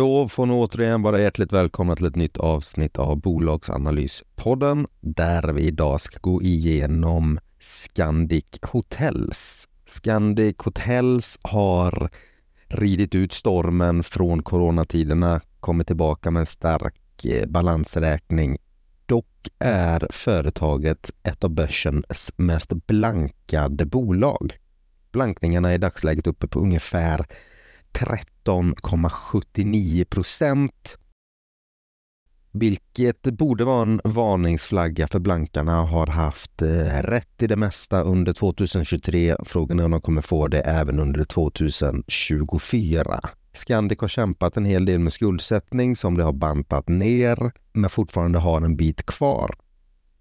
Då får ni återigen vara hjärtligt välkomna till ett nytt avsnitt av Bolagsanalyspodden där vi idag ska gå igenom Scandic Hotels. Scandic Hotels har ridit ut stormen från coronatiderna, kommit tillbaka med en stark eh, balansräkning. Dock är företaget ett av börsens mest blankade bolag. Blankningarna är i dagsläget uppe på ungefär 13,79 procent. Vilket borde vara en varningsflagga för blankarna har haft eh, rätt i det mesta under 2023. Frågan är om de kommer få det även under 2024. Scandic har kämpat en hel del med skuldsättning som de har bantat ner men fortfarande har en bit kvar.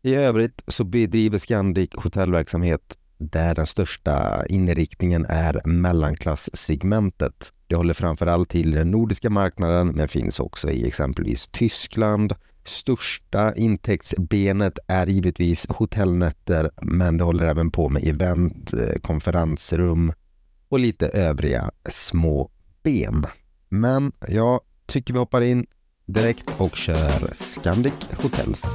I övrigt så bedriver Scandic hotellverksamhet där den största inriktningen är mellanklasssegmentet. Det håller framförallt till den nordiska marknaden men finns också i exempelvis Tyskland. Största intäktsbenet är givetvis hotellnätter men det håller även på med event, eh, konferensrum och lite övriga små ben. Men jag tycker vi hoppar in direkt och kör Scandic Hotels.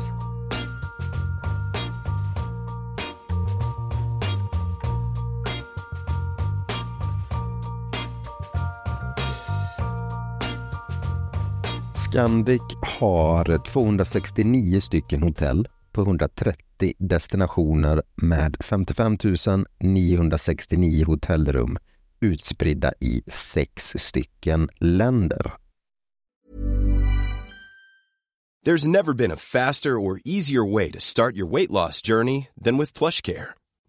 Scandic har 269 stycken hotell på 130 destinationer med 55 969 hotellrum utspridda i sex stycken länder. There's never been a faster or easier way to start your weight loss journey than with PlushCare.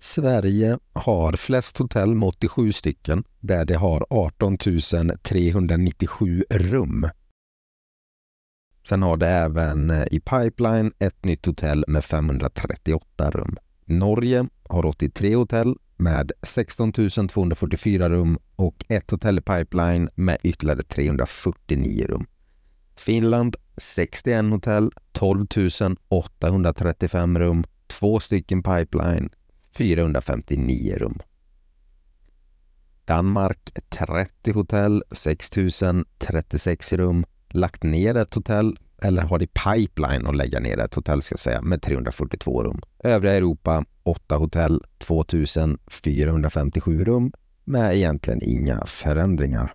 Sverige har flest hotell med 87 stycken där det har 18 397 rum. Sen har det även eh, i pipeline ett nytt hotell med 538 rum. Norge har 83 hotell med 16 244 rum och ett hotell i pipeline med ytterligare 349 rum. Finland 61 hotell, 12 835 rum, två stycken pipeline, 459 rum. Danmark 30 hotell, 6036 rum, lagt ner ett hotell eller har i pipeline att lägga ner ett hotell ska jag säga med 342 rum. Övriga Europa 8 hotell, 2457 rum med egentligen inga förändringar.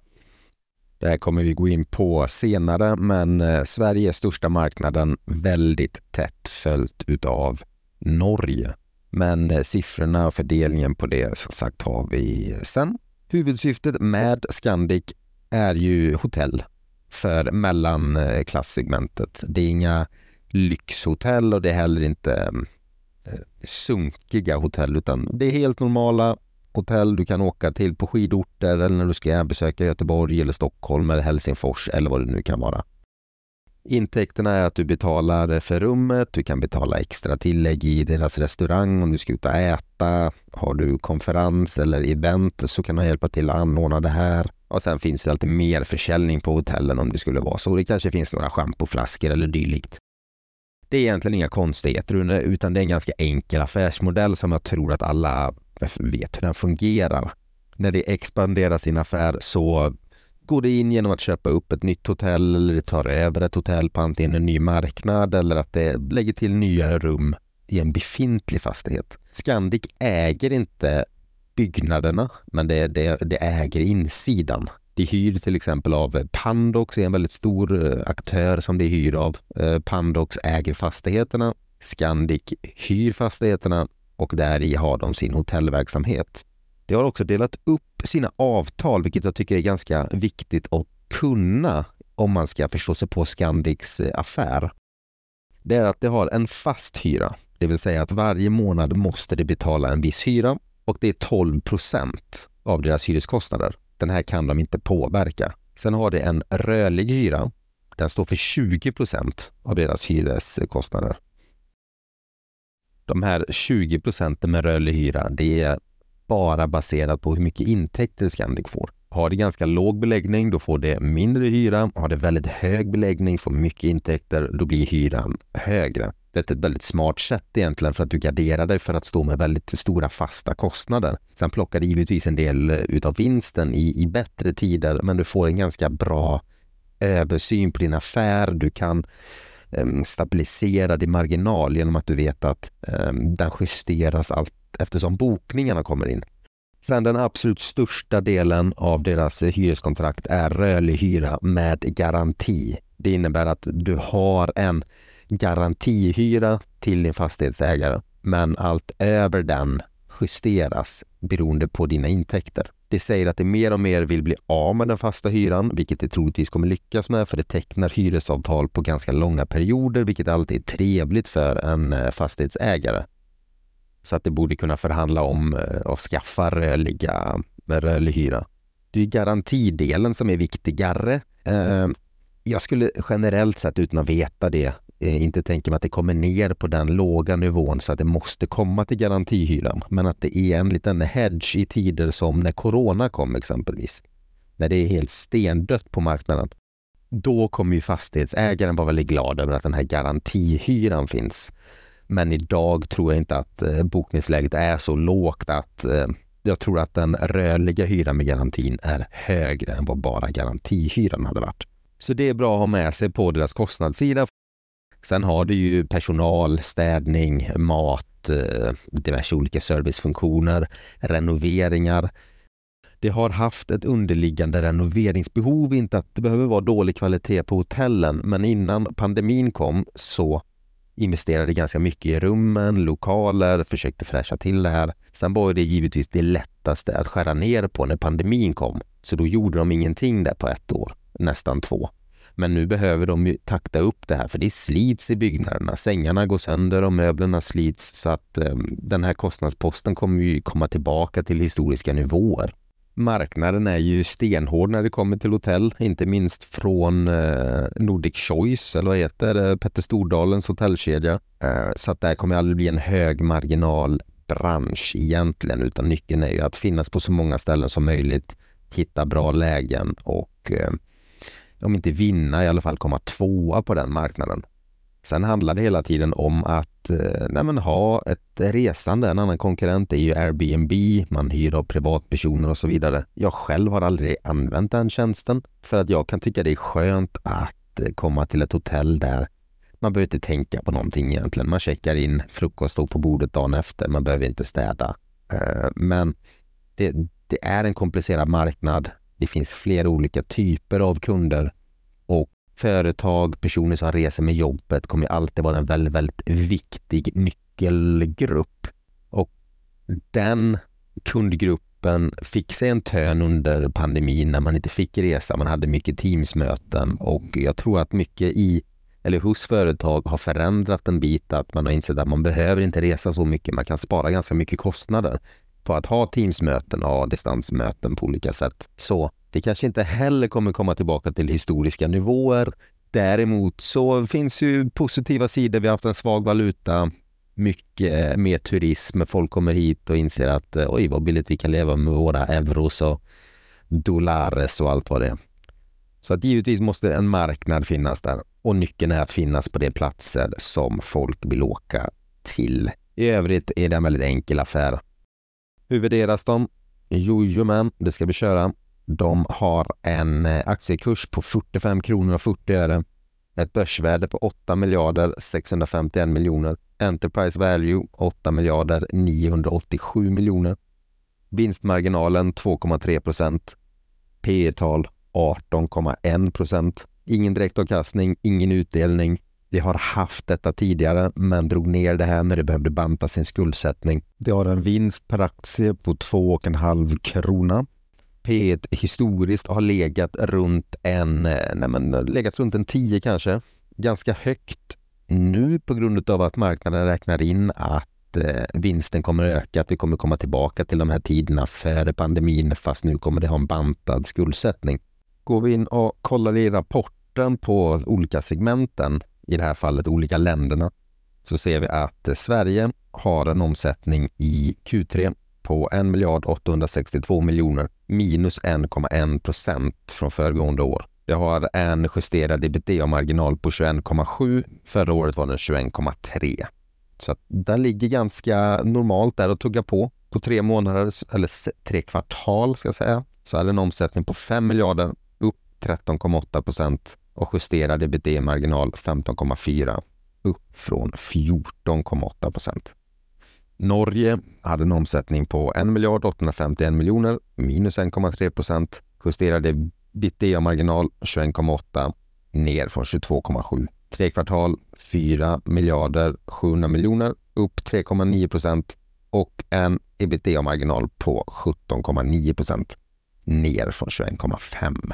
Det här kommer vi gå in på senare, men eh, Sverige är största marknaden väldigt tätt följt utav Norge. Men eh, siffrorna och fördelningen på det som sagt har vi sen. Huvudsyftet med Scandic är ju hotell för mellanklasssegmentet. Eh, det är inga lyxhotell och det är heller inte eh, sunkiga hotell utan det är helt normala hotell du kan åka till på skidorter eller när du ska besöka Göteborg eller Stockholm eller Helsingfors eller vad det nu kan vara. Intäkterna är att du betalar för rummet, du kan betala extra tillägg i deras restaurang om du ska ut och äta. Har du konferens eller event så kan de hjälpa till att anordna det här. Och sen finns det alltid mer försäljning på hotellen om det skulle vara så. Det kanske finns några schampoflaskor eller dylikt. Det är egentligen inga konstigheter utan det är en ganska enkel affärsmodell som jag tror att alla vet hur den fungerar. När det expanderar sin affär så går det in genom att köpa upp ett nytt hotell eller det tar över ett hotell på antingen en ny marknad eller att det lägger till nya rum i en befintlig fastighet. Scandic äger inte byggnaderna, men det, det, det äger insidan. De hyr till exempel av Pandox, är en väldigt stor eh, aktör som de hyr av. Eh, Pandox äger fastigheterna, Scandic hyr fastigheterna och där i har de sin hotellverksamhet. De har också delat upp sina avtal, vilket jag tycker är ganska viktigt att kunna om man ska förstå sig på Scandics eh, affär. Det är att de har en fast hyra, det vill säga att varje månad måste de betala en viss hyra och det är 12 procent av deras hyreskostnader. Den här kan de inte påverka. Sen har de en rörlig hyra. Den står för 20 procent av deras hyreskostnader. De här 20 procenten med rörlig hyra, det är bara baserat på hur mycket intäkter Scandic får. Har det ganska låg beläggning, då får det mindre hyra. Har det väldigt hög beläggning, får mycket intäkter, då blir hyran högre. Det är ett väldigt smart sätt egentligen för att du garderar dig för att stå med väldigt stora fasta kostnader. Sen plockar det givetvis en del eh, utav vinsten i, i bättre tider, men du får en ganska bra översyn på din affär. Du kan um, stabilisera din marginal genom att du vet att ehm, um, den justeras allt eftersom bokningarna kommer in. Sen den absolut största delen av deras hyreskontrakt är rörlig hyra med garanti. Det innebär att du har en garantihyra till din fastighetsägare, men allt över den justeras beroende på dina intäkter. Det säger att det mer och mer vill bli av med den fasta hyran, vilket det troligtvis kommer lyckas med, för det tecknar hyresavtal på ganska långa perioder, vilket alltid är trevligt för en eh, fastighetsägare. Så att det borde kunna förhandla om eh, att skaffa rörliga, rörlig hyra. Det är garantidelen som är viktigare. Eh, jag skulle generellt sett utan att veta det eh, inte tänka mig att det kommer ner på den låga nivån så att det måste komma till garantihyran. Men att det är en liten hedge i tider som när corona kom exempelvis. När det är helt stendött på marknaden. Då kommer ju fastighetsägaren vara väldigt glad över att den här garantihyran finns. Men idag tror jag inte att eh, bokningsläget är så lågt att eh, jag tror att den rörliga hyran med garantin är högre än vad bara garantihyran hade varit. Så det är bra att ha med sig på deras kostnadssida Sen har du ju personal, städning, mat, eh, diverse olika servicefunktioner, renoveringar. Det har haft ett underliggande renoveringsbehov, inte att det behöver vara dålig kvalitet på hotellen, men innan pandemin kom så investerade ganska mycket i rummen, lokaler, försökte fräscha till det här. Sen var det givetvis det lättaste att skära ner på när pandemin kom, så då gjorde de ingenting där på ett år, nästan två. Men nu behöver de ju takta upp det här för det slits i byggnaderna. Sängarna går sönder och möblerna slits så att eh, den här kostnadsposten kommer ju komma tillbaka till historiska nivåer. Marknaden är ju stenhård när det kommer till hotell, inte minst från eh, Nordic Choice, eller vad heter det, Petter Stordalens hotellkedja. Eh, så att det här kommer aldrig bli en hög marginal bransch egentligen, utan nyckeln är ju att finnas på så många ställen som möjligt, hitta bra lägen och eh, om inte vinna, i alla fall komma tvåa på den marknaden. Sen handlar det hela tiden om att eh, nej ha ett resande. En annan konkurrent är ju Airbnb, man hyr av privatpersoner och så vidare. Jag själv har aldrig använt den tjänsten för att jag kan tycka det är skönt att eh, komma till ett hotell där man behöver inte tänka på någonting egentligen. Man checkar in, frukost står på bordet dagen efter, man behöver inte städa. Eh, men det, det är en komplicerad marknad. Det finns flera olika typer av kunder och företag, personer som reser med jobbet kommer alltid vara en väldigt, väldigt viktig nyckelgrupp. Och den kundgruppen fick sig en tön under pandemin när man inte fick resa. Man hade mycket Teamsmöten och jag tror att mycket i eller hos företag har förändrat en bit att man har insett att man behöver inte resa så mycket. Man kan spara ganska mycket kostnader på att ha Teamsmöten och distansmöten på olika sätt. Så det kanske inte heller kommer komma tillbaka till historiska nivåer. Däremot så finns ju positiva sidor. Vi har haft en svag valuta, mycket eh, mer turism. Folk kommer hit och inser att eh, oj vad billigt vi kan leva med våra euros och Dolares och allt vad det är. Så att givetvis måste en marknad finnas där och nyckeln är att finnas på de platser som folk vill åka till. I övrigt är det en väldigt enkel affär. Hur värderas de? Jojomän, det ska vi köra. De har en eh, aktiekurs på 45 kronor och 40 öre. Ett börsvärde på 8 miljarder 651 miljoner. Enterprise value 8 miljarder 987 miljoner. Vinstmarginalen 2,3 procent. P tal 18,1 procent. Ingen direktavkastning, ingen utdelning. De har haft detta tidigare men drog ner det här när de behövde banta sin skuldsättning. De har en vinst per aktie på 2,5 krona. P historiskt har legat runt en, eh, nej men, legat runt en 10 kanske. Ganska högt nu på grund av att marknaden räknar in att eh, vinsten kommer att öka, att vi kommer komma tillbaka till de här tiderna före pandemin fast nu kommer det ha en bantad skuldsättning. Går vi in och kollar i rapporten på olika segmenten, i det här fallet olika länderna, så ser vi att eh, Sverige har en omsättning i Q3 på 1 miljard 862 miljoner minus 1,1 procent från föregående år. Det har en justerad ebitda-marginal på 21,7. Förra året var den 21,3. Så att den ligger ganska normalt där och tuggar på. På tre månader, eller tre kvartal ska jag säga, så är det en omsättning på 5 miljarder, upp 13,8 procent och justerad ebitda-marginal 15,4, upp från 14,8 procent. Norge hade en omsättning på 1 miljard 851 miljoner, minus 1,3 procent. Justerade ebitda-marginal 21,8, ner från 22,7. Tre kvartal 4 miljarder 700 miljoner, upp 3,9 procent och en ebitda-marginal på 17,9 procent, ner från 21,5.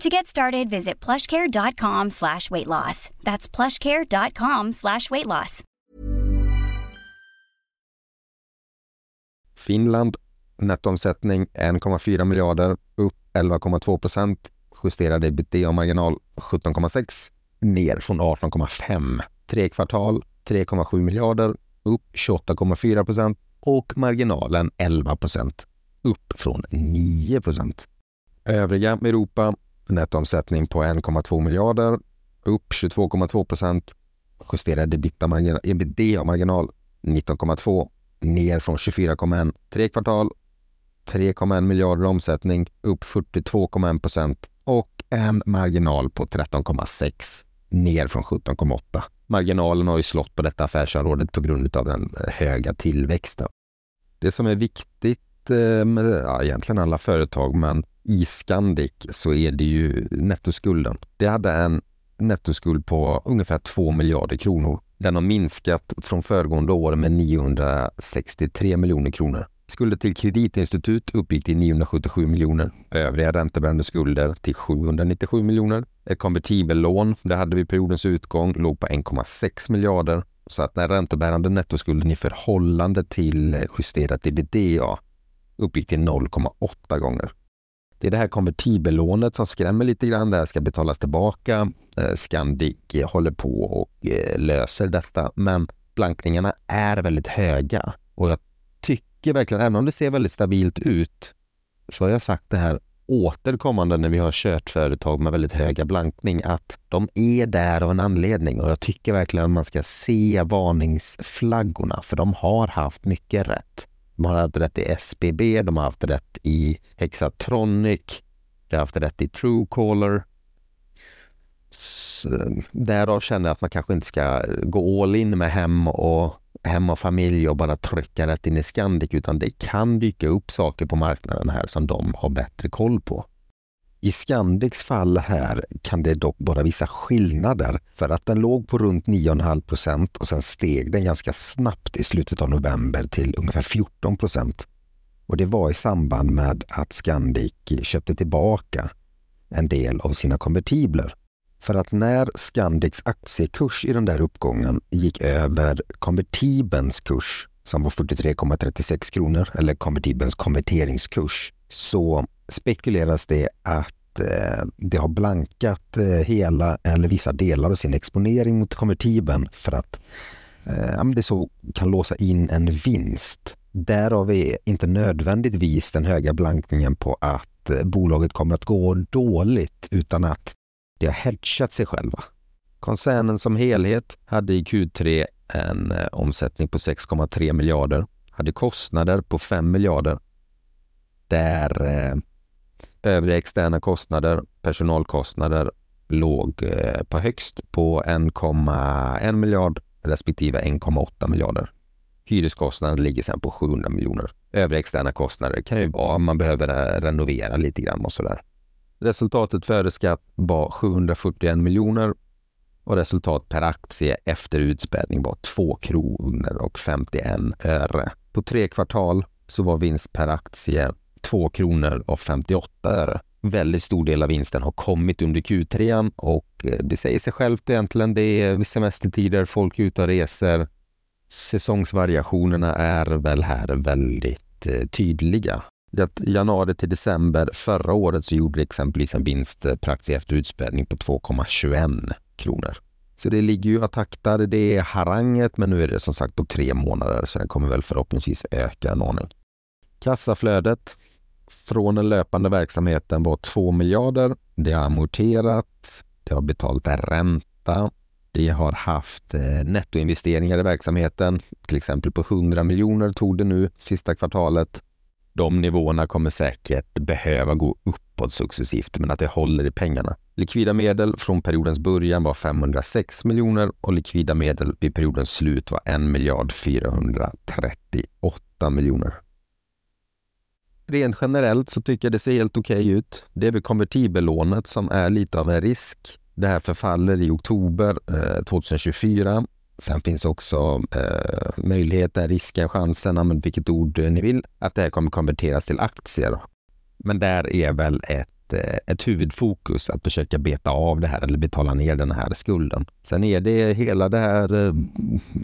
To get started, visit plushcare.com slash weight loss. That's plushcare.com slash weight loss. Finland, nettoomsättning 1,4 miljarder, upp 11,2 procent. Justerade ebitda-marginal 17,6, ner från 18,5. Tre kvartal 3,7 miljarder, upp 28,4 procent och marginalen 11 procent, upp från 9 procent. Övriga Europa, nettoomsättning på 1,2 miljarder, upp 22,2 procent, justerad ebitda-marginal 19,2, ner från 24,1. Tre kvartal, 3,1 miljarder omsättning, upp 42,1 procent och en marginal på 13,6, ner från 17,8. Marginalen har ju slått på detta affärsområdet på grund av den eh, höga tillväxten. Det som är viktigt eh, med ja, egentligen alla företag, men i Scandic så är det ju nettoskulden. Det hade en nettoskuld på ungefär 2 miljarder kronor. Den har minskat från föregående år med 963 miljoner kronor. Skulder till kreditinstitut uppgick till 977 miljoner. Övriga räntebärande skulder till 797 miljoner. Ett konvertibellån, det hade vid periodens utgång, låg på 1,6 miljarder. Så att den räntebärande nettoskulden i förhållande till justerat ebitda uppgick till 0,8 gånger. Det är det här konvertibellånet som skrämmer lite grann. Det här ska betalas tillbaka. Eh, Scandic håller på och eh, löser detta, men blankningarna är väldigt höga och jag tycker verkligen, även om det ser väldigt stabilt ut, så har jag sagt det här återkommande när vi har kört företag med väldigt höga blankning att de är där av en anledning och jag tycker verkligen att man ska se varningsflaggorna för de har haft mycket rätt. De har haft rätt i SBB, de har haft rätt i Hexatronic, de har haft rätt i Truecaller. Därav känner jag att man kanske inte ska gå all in med hem och hem och familj och bara trycka rätt in i Scandic utan det kan dyka upp saker på marknaden här som de har bättre koll på. I Scandics fall här kan det dock vara vissa skillnader för att den låg på runt 9,5 procent och sen steg den ganska snabbt i slutet av november till ungefär 14 procent. Och det var i samband med att Scandic köpte tillbaka en del av sina konvertibler. För att när Scandics aktiekurs i den där uppgången gick över konvertibens kurs som var 43,36 kronor, eller konvertibens konverteringskurs, så spekuleras det att eh, det har blankat eh, hela eller vissa delar av sin exponering mot konvertibeln för att eh, det så kan låsa in en vinst. Därav är inte nödvändigtvis den höga blankningen på att eh, bolaget kommer att gå dåligt utan att det har hedgat sig själva. Koncernen som helhet hade i Q3 en eh, omsättning på 6,3 miljarder, hade kostnader på 5 miljarder, där eh, övriga externa kostnader, personalkostnader, låg eh, på högst på 1,1 miljard respektive 1,8 miljarder. Hyreskostnaden ligger sedan på 700 miljoner. Övriga externa kostnader kan ju vara om man behöver eh, renovera lite grann och sådär. Resultatet före skatt var 741 miljoner och resultat per aktie efter utspädning var 2 kronor och 51 öre. På tre kvartal så var vinst per aktie 2 kronor och 58 öre. Väldigt stor del av vinsten har kommit under Q3 och eh, det säger sig självt egentligen. Det är semestertider, folk är ute och reser. Säsongsvariationerna är väl här väldigt eh, tydliga januari till december förra året så gjorde det exempelvis en vinst eh, per aktie efter utspädning på 2,21 kronor. Så det ligger ju och taktar. Det är haranget, men nu är det som sagt på tre månader så den kommer väl förhoppningsvis öka en aning. Kassaflödet från den löpande verksamheten var 2 miljarder. Det har amorterat, det har betalat ränta, det har haft eh, nettoinvesteringar i verksamheten, till exempel på 100 miljoner tog det nu sista kvartalet de nivåerna kommer säkert behöva gå uppåt successivt, men att det håller i pengarna. Likvida medel från periodens början var 506 miljoner och likvida medel vid periodens slut var 1 miljard 438 miljoner. Rent generellt så tycker jag det ser helt okej okay ut. Det är väl konvertibellånet som är lite av en risk. Det här förfaller i oktober eh, 2024 Sen finns också eh, möjligheten, risken, chansen, använd vilket ord eh, ni vill, att det här kommer konverteras till aktier. Men där är väl ett, Eh, ett huvudfokus att försöka beta av det här eller betala ner den här skulden. Sen är det hela det här eh,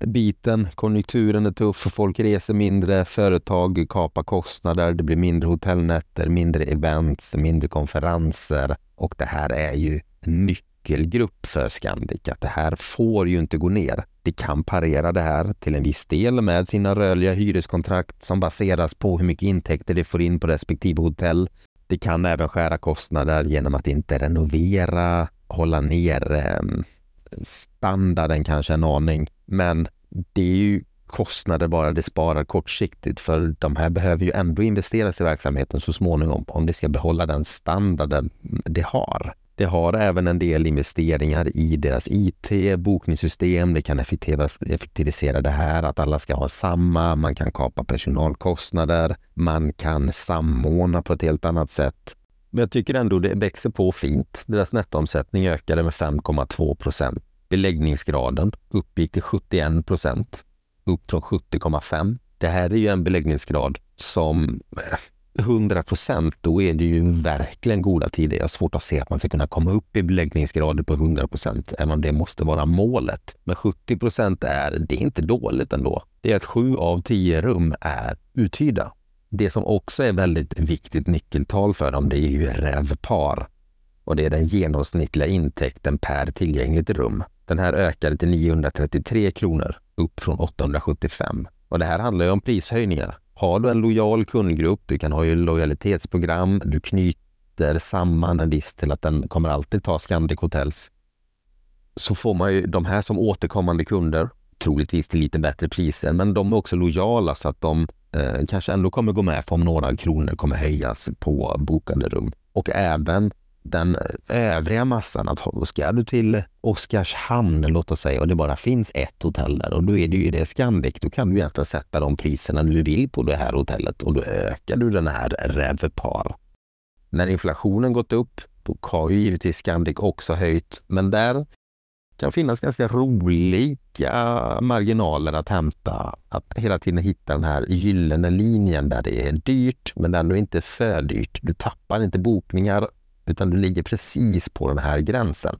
biten, konjunkturen är tuff, folk reser mindre, företag kapar kostnader, det blir mindre hotellnätter, mindre events, mindre konferenser och det här är ju nytt nyckelgrupp för Scandic att det här får ju inte gå ner. Det kan parera det här till en viss del med sina rörliga hyreskontrakt som baseras på hur mycket intäkter det får in på respektive hotell. Det kan även skära kostnader genom att inte renovera, hålla ner ehm, standarden kanske en aning. Men det är ju kostnader bara det sparar kortsiktigt för de här behöver ju ändå investeras i verksamheten så småningom om det ska behålla den standarden det har. Det har även en del investeringar i deras IT, bokningssystem. Det kan effektivisera det här, att alla ska ha samma. Man kan kapa personalkostnader. Man kan samordna på ett helt annat sätt. Men jag tycker ändå det växer på fint. Deras nettoomsättning ökade med 5,2 procent. Beläggningsgraden uppgick till 71 procent, upp från 70,5. Det här är ju en beläggningsgrad som eh, 100 procent, då är det ju verkligen goda tider. Jag har svårt att se att man ska kunna komma upp i beläggningsgrader på 100 procent, även om det måste vara målet. Men 70 procent är, det är inte dåligt ändå. Det är att sju av tio rum är uthyrda. Det som också är väldigt viktigt nyckeltal för dem, det är ju REVPAR. Och det är den genomsnittliga intäkten per tillgängligt rum. Den här ökade till 933 kronor, upp från 875. Och det här handlar ju om prishöjningar. Har du en lojal kundgrupp, du kan ha ju lojalitetsprogram, du knyter samman en viss till att den kommer alltid ta Scandic Hotels. Så får man ju de här som återkommande kunder, troligtvis till lite bättre priser, men de är också lojala så att de eh, kanske ändå kommer gå med på om några kronor kommer höjas på bokade rum. Och även den övriga massan, att ska du till Oskarshamn, låt oss säga, och det bara finns ett hotell där och då är det ju det Scandic, då kan du egentligen sätta de priserna du vill på det här hotellet och då ökar du den här RevPAR. När inflationen gått upp, då har ju givetvis Scandic också höjt, men där kan finnas ganska roliga marginaler att hämta. Att hela tiden hitta den här gyllene linjen där det är dyrt, men ändå inte för dyrt. Du tappar inte bokningar utan du ligger precis på den här gränsen.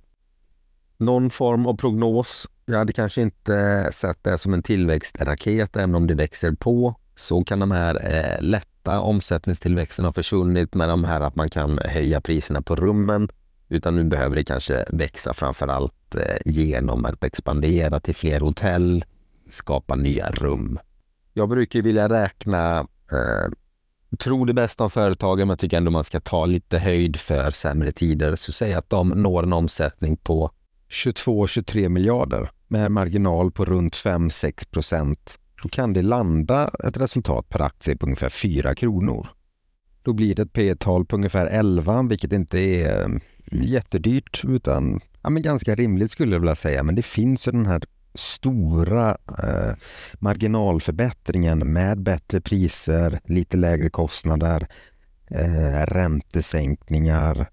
Någon form av prognos. Jag hade kanske inte eh, sett det som en tillväxtraket, även om det växer på. Så kan de här eh, lätta omsättningstillväxten ha försvunnit med de här att man kan höja priserna på rummen. Utan nu behöver det kanske växa framför allt eh, genom att expandera till fler hotell, skapa nya rum. Jag brukar vilja räkna eh, tror det bästa om företagen, men jag tycker ändå man ska ta lite höjd för sämre tider. Så säg att de når en omsättning på 22-23 miljarder med marginal på runt 5-6 procent. Då kan det landa ett resultat per aktie på ungefär 4 kronor. Då blir det ett P tal på ungefär 11, vilket inte är jättedyrt utan ja, men ganska rimligt skulle jag vilja säga. Men det finns ju den här stora eh, marginalförbättringen med bättre priser, lite lägre kostnader, eh, räntesänkningar.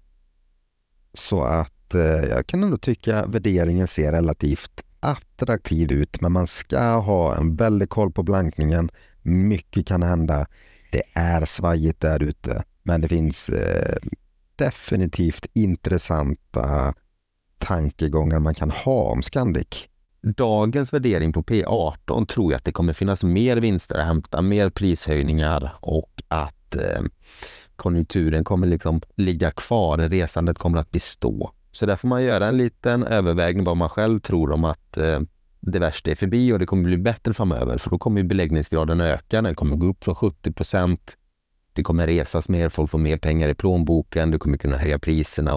Så att eh, jag kan ändå tycka värderingen ser relativt attraktiv ut, men man ska ha en väldig koll på blankningen. Mycket kan hända. Det är svajigt där ute, men det finns eh, definitivt intressanta tankegångar man kan ha om Scandic dagens värdering på P18 tror jag att det kommer finnas mer vinster att hämta, mer prishöjningar och att eh, konjunkturen kommer liksom ligga kvar, resandet kommer att bestå. Så där får man göra en liten övervägning vad man själv tror om att eh, det värsta är förbi och det kommer bli bättre framöver, för då kommer beläggningsgraden öka, den kommer gå upp från 70 procent. Det kommer resas mer, folk får mer pengar i plånboken, du kommer kunna höja priserna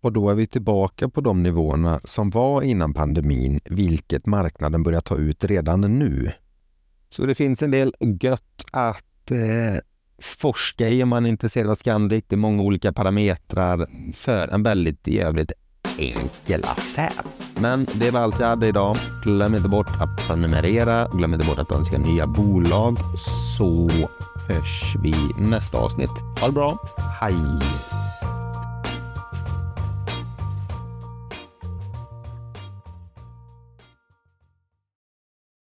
och då är vi tillbaka på de nivåerna som var innan pandemin, vilket marknaden börjar ta ut redan nu. Så det finns en del gött att eh, forska i om man är intresserad av Scandic. Det är många olika parametrar för en väldigt i övrigt enkel affär. Men det var allt jag hade idag. Glöm inte bort att prenumerera. Glöm inte bort att önska nya bolag så hörs vi nästa avsnitt. Ha det bra. Hej!